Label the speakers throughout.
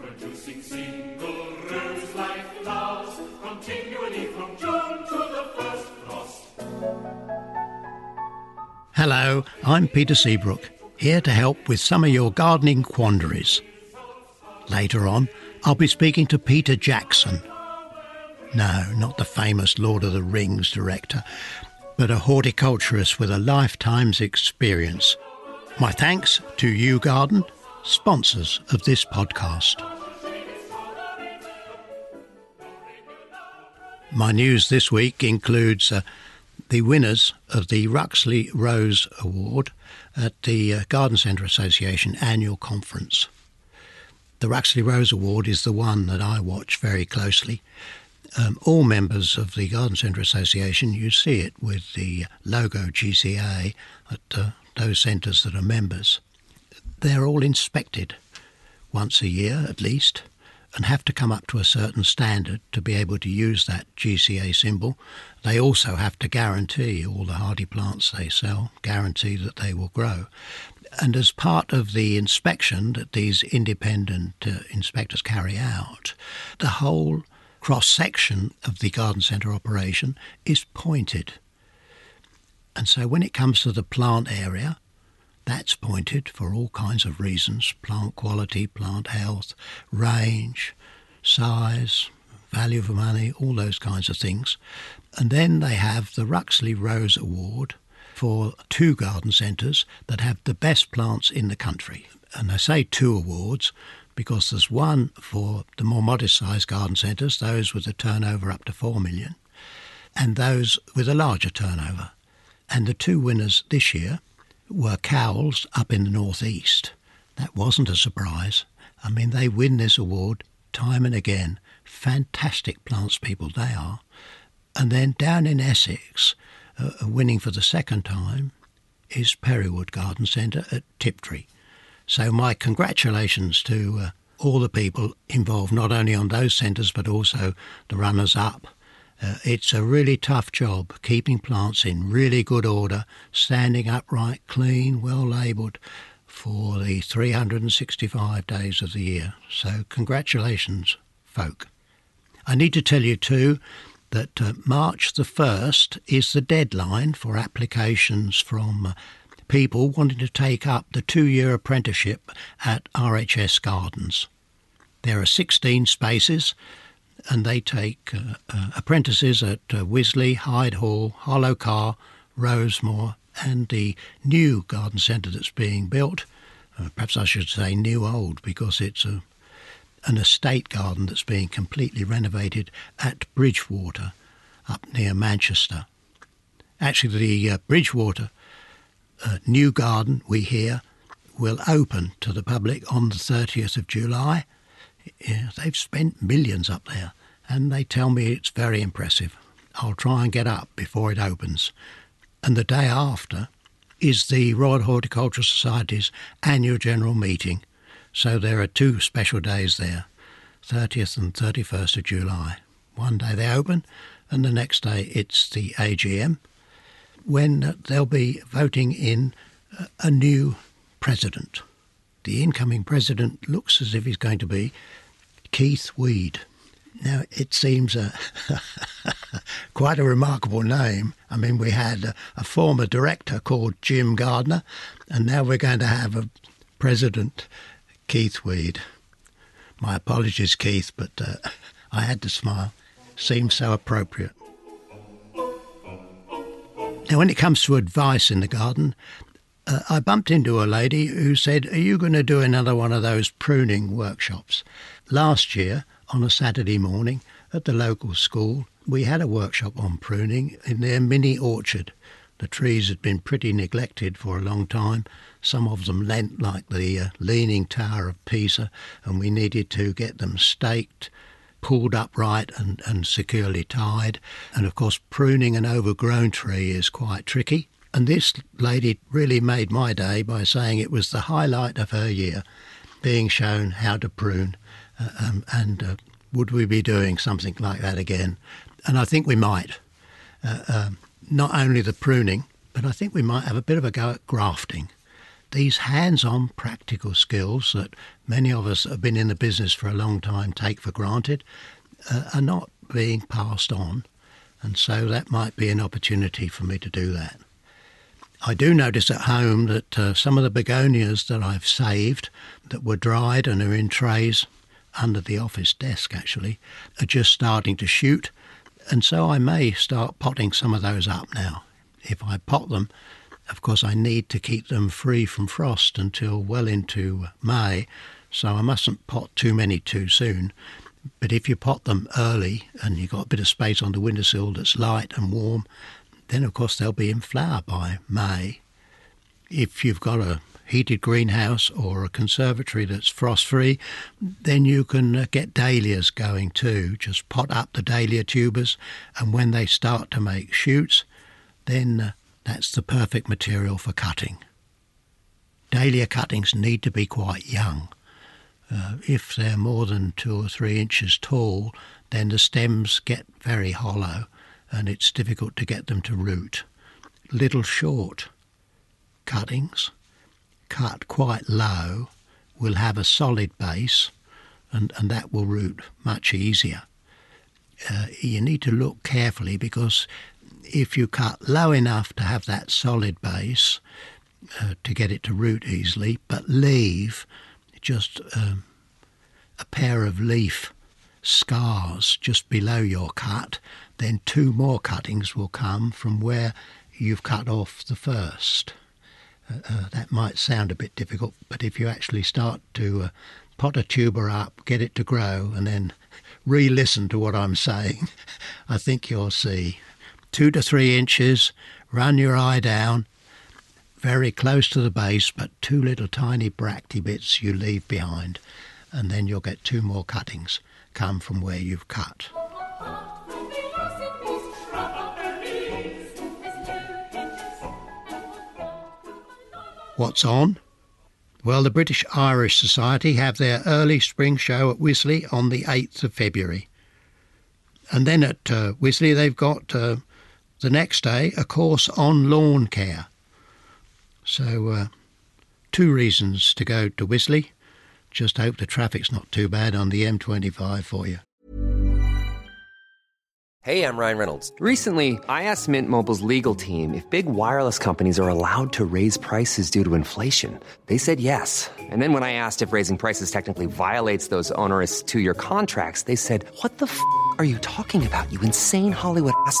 Speaker 1: Producing single rose-like flowers continually from June to the first frost.
Speaker 2: Hello, I'm Peter Seabrook, here to help with some of your gardening quandaries. Later on, I'll be speaking to Peter Jackson. No, not the famous Lord of the Rings director, but a horticulturist with a lifetime's experience. My thanks to YouGarden, sponsors of this podcast. My news this week includes uh, the winners of the Ruxley Rose Award at the uh, Garden Centre Association annual conference. The Ruxley Rose Award is the one that I watch very closely. Um, all members of the Garden Centre Association, you see it with the logo GCA at uh, those centres that are members. They're all inspected once a year at least and have to come up to a certain standard to be able to use that GCA symbol. They also have to guarantee all the hardy plants they sell, guarantee that they will grow. And as part of the inspection that these independent uh, inspectors carry out, the whole cross section of the garden centre operation is pointed. And so when it comes to the plant area, that's pointed for all kinds of reasons plant quality, plant health, range, size, value for money, all those kinds of things. And then they have the Ruxley Rose Award for two garden centres that have the best plants in the country. And I say two awards because there's one for the more modest sized garden centres, those with a turnover up to 4 million, and those with a larger turnover. And the two winners this year were Cowells up in the northeast. That wasn't a surprise. I mean, they win this award time and again. Fantastic plants people they are. And then down in Essex, uh, winning for the second time, is Perrywood Garden Centre at Tiptree. So my congratulations to uh, all the people involved, not only on those centres but also the runners-up. Uh, it's a really tough job keeping plants in really good order, standing upright, clean, well labelled for the 365 days of the year. So, congratulations, folk. I need to tell you too that uh, March the 1st is the deadline for applications from uh, people wanting to take up the two year apprenticeship at RHS Gardens. There are 16 spaces and they take uh, uh, apprentices at uh, Wisley, Hyde Hall, Harlow Carr, Rosemoor, and the new garden centre that's being built. Uh, perhaps I should say new old because it's a, an estate garden that's being completely renovated at Bridgewater, up near Manchester. Actually, the uh, Bridgewater uh, new garden, we hear, will open to the public on the 30th of July. They've spent millions up there, and they tell me it's very impressive. I'll try and get up before it opens. And the day after is the Royal Horticultural Society's annual general meeting, so there are two special days there 30th and 31st of July. One day they open, and the next day it's the AGM, when uh, they'll be voting in a new president. The incoming president looks as if he's going to be Keith Weed. Now, it seems a quite a remarkable name. I mean, we had a, a, former director called Jim Gardner, and now we're going to have a president, Keith Weed. My apologies, Keith, but uh, I had to smile. Seems so appropriate. Now, when it comes to advice in the garden, uh, I bumped into a lady who said, Are you going to do another one of those pruning workshops? Last year, on a Saturday morning at the local school. We had a workshop on pruning in their mini orchard. The trees had been pretty neglected for a long time. Some of them leant like the uh, Leaning Tower of Pisa, and we needed to get them staked, pulled upright, and, and securely tied. And of course, pruning an overgrown tree is quite tricky. And this lady really made my day by saying it was the highlight of her year, being shown how to prune. Uh, um, and uh, would we be doing something like that again? And I think we might. Uh, um, not only the pruning, but I think we might have a bit of a go at grafting. These hands on practical skills that many of us have been in the business for a long time take for granted uh, are not being passed on. And so that might be an opportunity for me to do that. I do notice at home that uh, some of the begonias that I've saved that were dried and are in trays under the office desk actually are just starting to shoot and so I may start potting some of those up now. If I pot them, of course, I need to keep them free from frost until well into May, so I mustn't pot too many too soon. But if you pot them early and you've got a bit of space on the windowsill that's light and warm, then of course they'll be in flower by May. If you've got a heated greenhouse or a conservatory that's frost free, then you can uh, get dahlias going too. Just pot up the dahlia tubers, and when they start to make shoots, then uh, that's the perfect material for cutting. Dahlia cuttings need to be quite young. Uh, if they're more than two or three inches tall, then the stems get very hollow and it's difficult to get them to root. Little short cuttings cut quite low will have a solid base and, and that will root much easier. Uh, you need to look carefully because if you cut low enough to have that solid base uh, to get it to root easily, but leave just um, a pair of leaf scars just below your cut, then two more cuttings will come from where you've cut off the first. Uh, uh, that might sound a bit difficult, but if you actually start to uh, pot a tuber up, get it to grow, and then re listen to what I'm saying, I think you'll see. Two to three inches, run your eye down, very close to the base, but two little tiny bracty bits you leave behind, and then you'll get two more cuttings come from where you've cut. What's on? Well, the British Iris Society have their early spring show at Wisley on the 8th of February. And then at uh, Wisley, they've got uh, the next day a course on lawn care. So, uh, two reasons to go to Wisley. Just hope the traffic's not too bad on the M25 for you.
Speaker 3: Hey, I'm Ryan Reynolds. Recently, I asked Mint Mobile's legal team if big wireless companies are allowed to raise prices due to inflation. They said yes. And then when I asked if raising prices technically violates those onerous two year contracts, they said, What the f are you talking about, you insane Hollywood ass?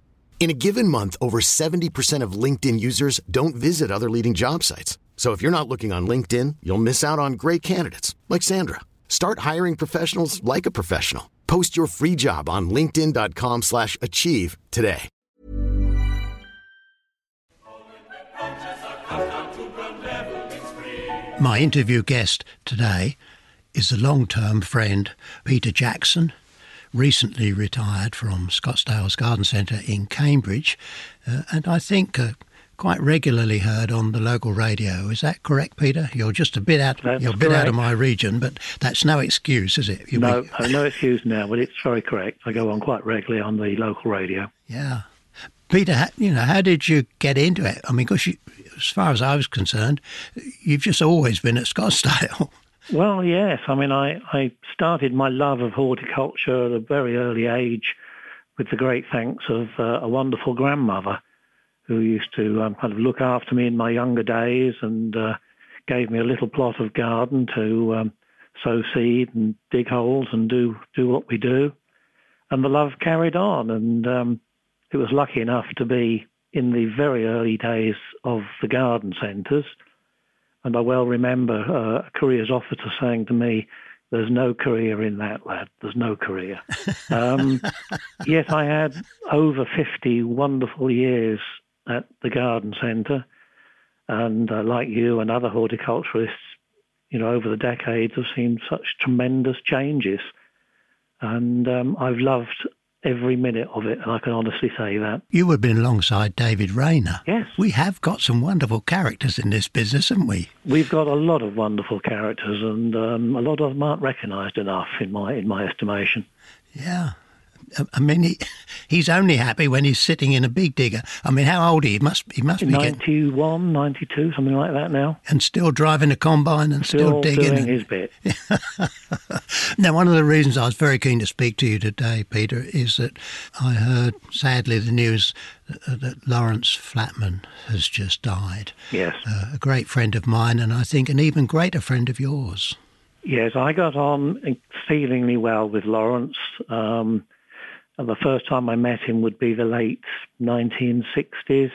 Speaker 4: In a given month, over 70% of LinkedIn users don't visit other leading job sites. So if you're not looking on LinkedIn, you'll miss out on great candidates like Sandra. Start hiring professionals like a professional. Post your free job on linkedin.com slash achieve today.
Speaker 2: My interview guest today is the long-term friend Peter Jackson, recently retired from Scotsdale's Garden Centre in Cambridge, uh, and I think uh, quite regularly heard on the local radio. Is that correct, Peter? You're just a bit out.
Speaker 5: That's
Speaker 2: you're a bit out of my region, but that's no excuse, is it? You
Speaker 5: No, uh, no excuse now, but it's very correct. I go on quite regularly on the local radio.
Speaker 2: Yeah. Peter, you know, how did you get into it? I mean, because as far as I was concerned, you've just always been at Scottsdale.
Speaker 5: Well, yes. I mean, I, I started my love of horticulture at a very early age with the great thanks of uh, a wonderful grandmother who used to um, kind of look after me in my younger days and uh, gave me a little plot of garden to um, sow seed and dig holes and do, do what we do. And the love carried on. And um, it was lucky enough to be in the very early days of the garden centres. And I well remember uh, a careers officer saying to me, there's no career in that, lad. There's no career. Um, yet I had over 50 wonderful years at the garden centre. And uh, like you and other horticulturists, you know, over the decades I've seen such tremendous changes. And um, I've loved every minute of it, and I can honestly say that.
Speaker 2: You have been alongside David Rayner.
Speaker 5: Yes.
Speaker 2: We have got some wonderful characters in this business, haven't we?
Speaker 5: We've got a lot of wonderful characters, and um, a lot of them aren't recognised enough, in my in my estimation.
Speaker 2: Yeah. I mean, he, he's only happy when he's sitting in a big digger. I mean, how old he must he must be
Speaker 5: 91, 92, something like that now.
Speaker 2: And still driving a combine and still,
Speaker 5: Still
Speaker 2: digging.
Speaker 5: doing his bit.
Speaker 2: Now, one of the reasons I was very keen to speak to you today, Peter, is that I heard, sadly, the news that, that Lawrence Flatman has just died.
Speaker 5: Yes.
Speaker 2: Uh, a great friend of mine, and I think an even greater friend of yours.
Speaker 5: Yes, I got on exceedingly well with Lawrence. Um, and the first time I met him would be the late 1960s.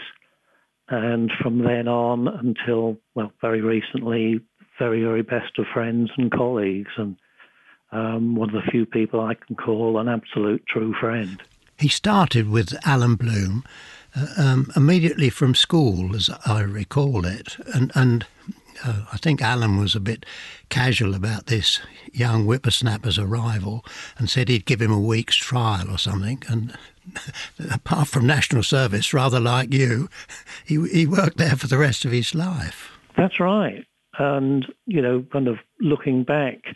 Speaker 5: And from then on until, well, very recently, very, very best of friends and colleagues. And um, one of the few people I can call an absolute true friend.
Speaker 2: He started with Alan Bloom uh, um, immediately from school, as I recall it, and and uh, I think Alan was a bit casual about this young whippersnapper's arrival and said he'd give him a week's trial or something. And apart from national service, rather like you, he he worked there for the rest of his life.
Speaker 5: That's right. And, you know, kind of looking back,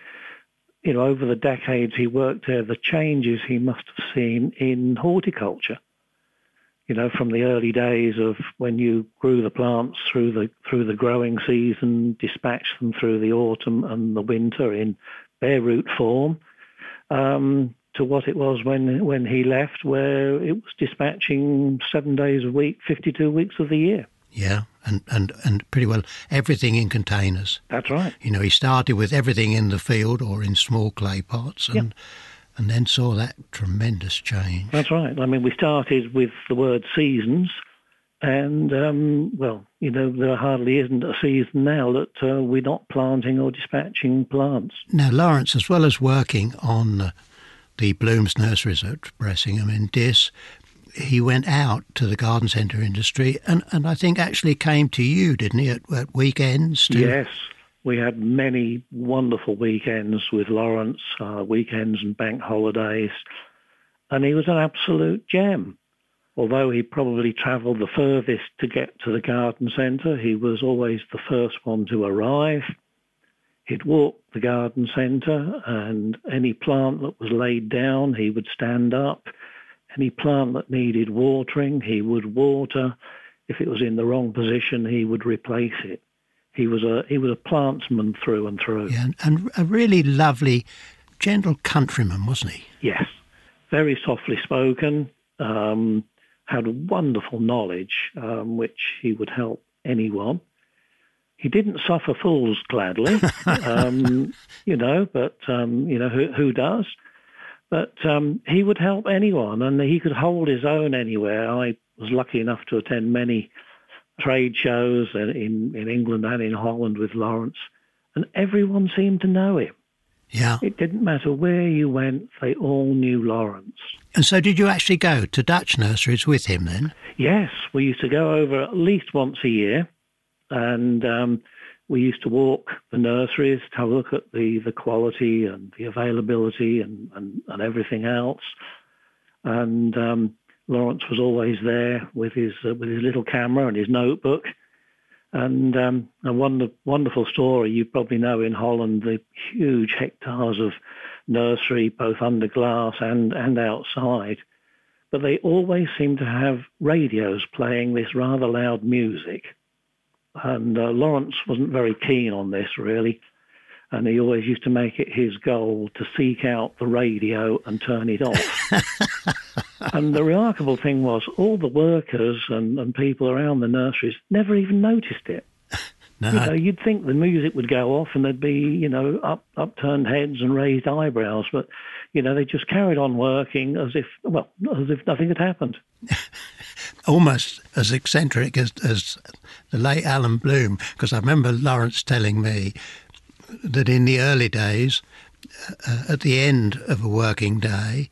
Speaker 5: you know, over the decades he worked there, the changes he must have seen in horticulture. You know, from the early days of when you grew the plants through the through the growing season, dispatched them through the autumn and the winter in bare root form, um, to what it was when when he left, where it was dispatching seven days a week, fifty-two weeks of the year.
Speaker 2: Yeah, and, and, and pretty well everything in containers.
Speaker 5: That's right.
Speaker 2: You know, he started with everything in the field or in small clay pots and and then saw that tremendous change.
Speaker 5: That's right. I mean, we started with the word seasons, and um, well, you know, there hardly isn't a season now that uh, we're not planting or dispatching plants.
Speaker 2: Now, Lawrence, as well as working on the Blooms nurseries at Bressingham in Diss, he went out to the garden centre industry and, and I think actually came to you, didn't he, at, at weekends? To,
Speaker 5: Yes, we had many wonderful weekends with Lawrence, uh, weekends and bank holidays, and he was an absolute gem. Although he probably travelled the furthest to get to the garden centre, he was always the first one to arrive. He'd walk the garden centre, and any plant that was laid down, he would stand up. Any plant that needed watering, he would water. If it was in the wrong position, he would replace it. He was a he was a plantsman through and through.
Speaker 2: Yeah, and, and a really lovely, gentle countryman, wasn't he?
Speaker 5: Yes, very softly spoken. Um, had wonderful knowledge, um, which he would help anyone. He didn't suffer fools gladly, um, you know, but um, you know who, who does. But um, he would help anyone, and he could hold his own anywhere. I was lucky enough to attend many trade shows in in England and in Holland with Lawrence, and everyone seemed to know him.
Speaker 2: Yeah.
Speaker 5: It didn't matter where you went; they all knew Lawrence.
Speaker 2: And so, did you actually go to Dutch nurseries with him then?
Speaker 5: Yes, we used to go over at least once a year, and um, we used to walk the nurseries to have a look at the, the quality and the availability and, and, and everything else. And um, Lawrence was always there with his uh, with his little camera and his notebook. And um, a wonder, wonderful story you probably know in Holland the huge hectares of nursery, both under glass and, and outside. But they always seem to have radios playing this rather loud music. And uh, Lawrence wasn't very keen on this, really. And he always used to make it his goal to seek out the radio and turn it off. and the remarkable thing was, all the workers and, and people around the nurseries never even noticed it.
Speaker 2: No,
Speaker 5: You know, you'd think the music would go off and there'd be, you know, up, upturned heads and raised eyebrows, but, you know, they just carried on working as if, well, as if nothing had happened.
Speaker 2: almost as eccentric as, as the late Alan Bloom, because I remember Lawrence telling me that in the early days, uh, at the end of a working day,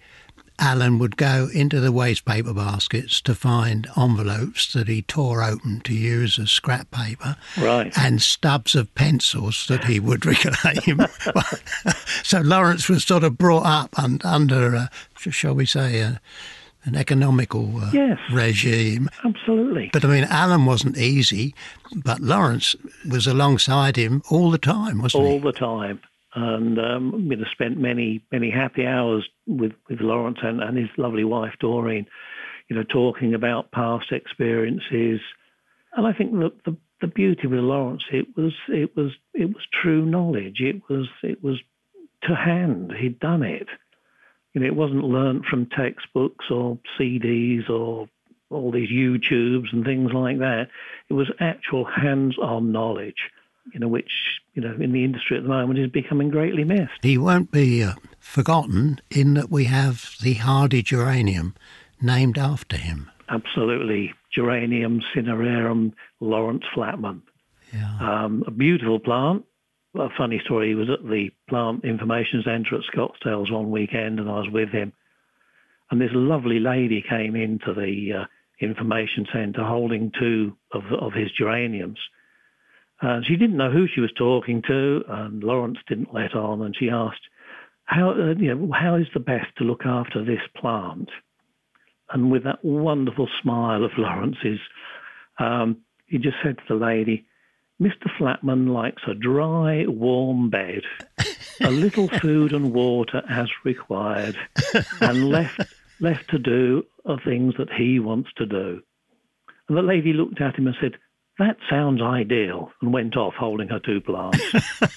Speaker 2: Alan would go into the waste paper baskets to find envelopes that he tore open to use as scrap paper
Speaker 5: Right.
Speaker 2: and stubs of pencils that he would reclaim. so Lawrence was sort of brought up un- under, uh, shall we say, uh, an economical uh,
Speaker 5: Yes.
Speaker 2: regime.
Speaker 5: Absolutely.
Speaker 2: But I mean, Alan wasn't easy, but Lawrence was alongside him all the time, wasn't
Speaker 5: all
Speaker 2: he?
Speaker 5: All the time. And um, you know, spent many many happy hours with with Lawrence and, and his lovely wife Doreen, you know, talking about past experiences. And I think that the the beauty with Lawrence, it was it was it was true knowledge. It was it was to hand. He'd done it. You know, it wasn't learnt from textbooks or CDs or all these YouTubes and things like that. It was actual hands-on knowledge you know, which you know in the industry at the moment is becoming greatly missed.
Speaker 2: He won't be uh, forgotten in that we have the hardy geranium named after him.
Speaker 5: Absolutely, geranium cinereum Lawrence Flatman,
Speaker 2: Yeah.
Speaker 5: um, a beautiful plant. A funny story. He was at the plant information centre at Scotsdale's one weekend, and I was with him. And this lovely lady came into the uh, information centre holding two of, of his geraniums. And she didn't know who she was talking to, and Lawrence didn't let on. And she asked, "How, uh, you know, how is the best to look after this plant?" And with that wonderful smile of Lawrence's, um, he just said to the lady, "Mr. Flatman likes a dry, warm bed, a little food and water as required, and left left to do are things that he wants to do." And the lady looked at him and said, that sounds ideal, and went off holding her two plants.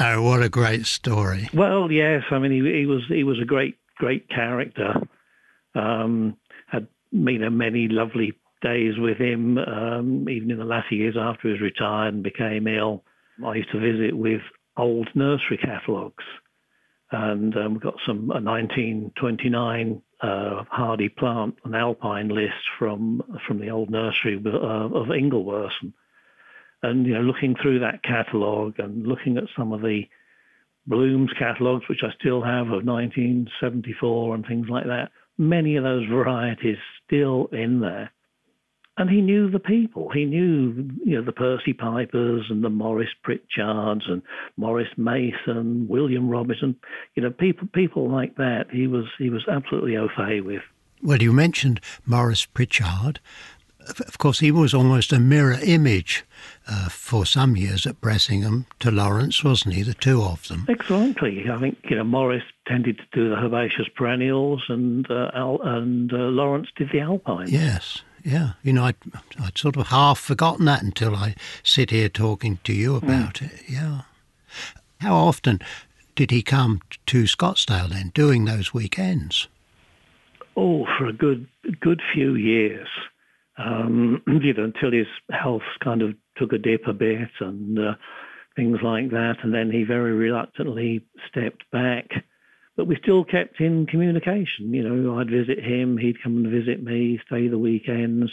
Speaker 2: Oh, what a great story.
Speaker 5: well, yes, I mean, he, he was he was a great great character. Um, had you know many lovely days with him, um, even in the latter years after he was retired and became ill. I used to visit with old nursery catalogues, and um, we got some a 1929 uh, hardy plant, an alpine list from from the old nursery uh, of Ingleworth, and, and you know looking through that catalogue and looking at some of the Bloom's catalogues, which I still have of 1974 and things like that. Many of those varieties still in there. And he knew the people. He knew, you know, the Percy Pipers and the Morris Pritchards and Morris Mason, William Robinson, you know, people people like that. He was he was absolutely au fait with.
Speaker 2: Well, you mentioned Morris Pritchard. Of course, he was almost a mirror image uh, for some years at Bressingham to Lawrence, wasn't he? The two of them.
Speaker 5: Exactly. I think you know Morris tended to do the herbaceous perennials, and uh, Al, and uh, Lawrence did the alpine.
Speaker 2: Yes, yeah. You know, I'd, I'd sort of half forgotten that until I sit here talking to you about it. Yeah. How often did he come to Scotsdale then, doing those weekends?
Speaker 5: Oh, for a good good few years. Um, you know, until his health kind of took a dip a bit and uh, things like that, and then he very reluctantly stepped back. But we still kept in communication. You know, I'd visit him, he'd come and visit me, stay the weekends.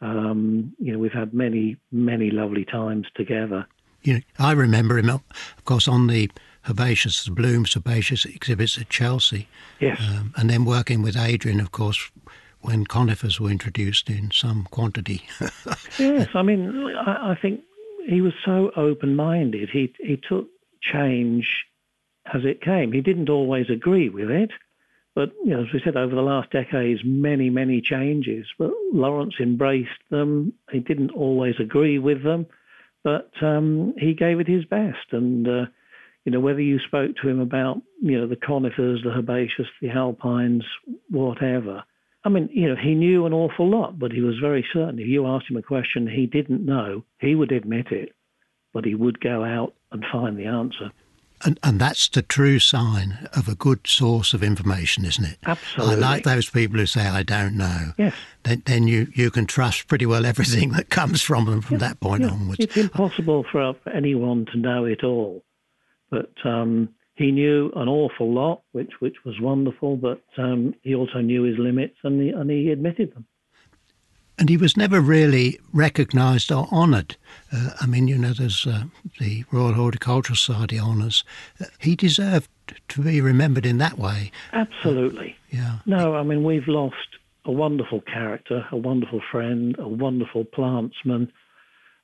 Speaker 5: Um, you know, we've had many, many lovely times together.
Speaker 2: You know, I remember him, of course, on the herbaceous, Bloom's herbaceous exhibits at Chelsea,
Speaker 5: Yes.
Speaker 2: um, and then working with Adrian, of course, when conifers were introduced in some quantity.
Speaker 5: Yes, I mean, I, I think he was so open-minded. He he took change as it came. He didn't always agree with it, but you know, as we said, over the last decades, many many changes. But Lawrence embraced them. He didn't always agree with them, but um, he gave it his best. And uh, you know, whether you spoke to him about you know the conifers, the herbaceous, the alpines, whatever. I mean, you know, he knew an awful lot, but he was very certain. If you asked him a question he didn't know, he would admit it. but he would go out and find the answer.
Speaker 2: And, and that's the true sign of a good source of information, isn't it?
Speaker 5: Absolutely.
Speaker 2: I like those people who say, I don't know.
Speaker 5: Yes.
Speaker 2: Then, then you, you can trust pretty well everything that comes from them from that point
Speaker 5: Yeah,
Speaker 2: onwards.
Speaker 5: It's impossible for anyone to know it all, but um, he knew an awful lot, which which was wonderful. But um, he also knew his limits, and he, and he admitted them.
Speaker 2: And he was never really recognised or honoured. Uh, I mean, you know, there's uh, the Royal Horticultural Society honours. Uh, he deserved to be remembered in that way.
Speaker 5: Absolutely.
Speaker 2: Yeah.
Speaker 5: No, I mean we've lost a wonderful character, a wonderful friend, a wonderful plantsman.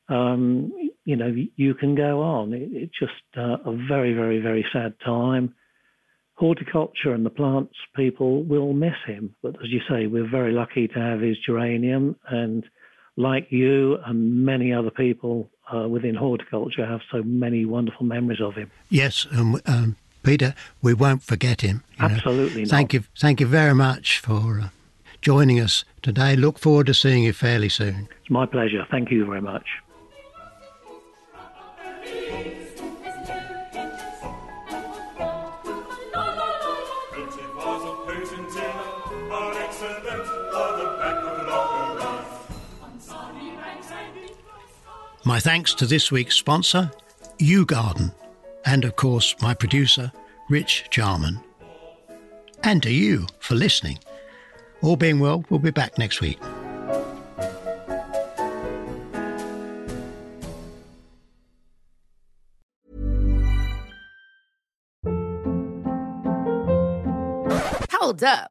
Speaker 5: Um, you know, you can go on. It, it's just uh, a very, very, very sad time. Horticulture and the plants people will miss him, but as you say, we're very lucky to have his geranium, and like you and many other people uh, within horticulture, have so many wonderful memories of him.
Speaker 2: Yes, um, um, Peter, we won't forget him.
Speaker 5: Absolutely not.
Speaker 2: Thank you, thank you very much for uh, joining us today. Look forward to seeing you fairly soon.
Speaker 5: It's my pleasure. Thank you very much.
Speaker 2: My thanks to this week's sponsor, YouGarden, and of course my producer, Rich Jarman. And to you for listening. All being well, we'll be back next week.
Speaker 6: Hold up.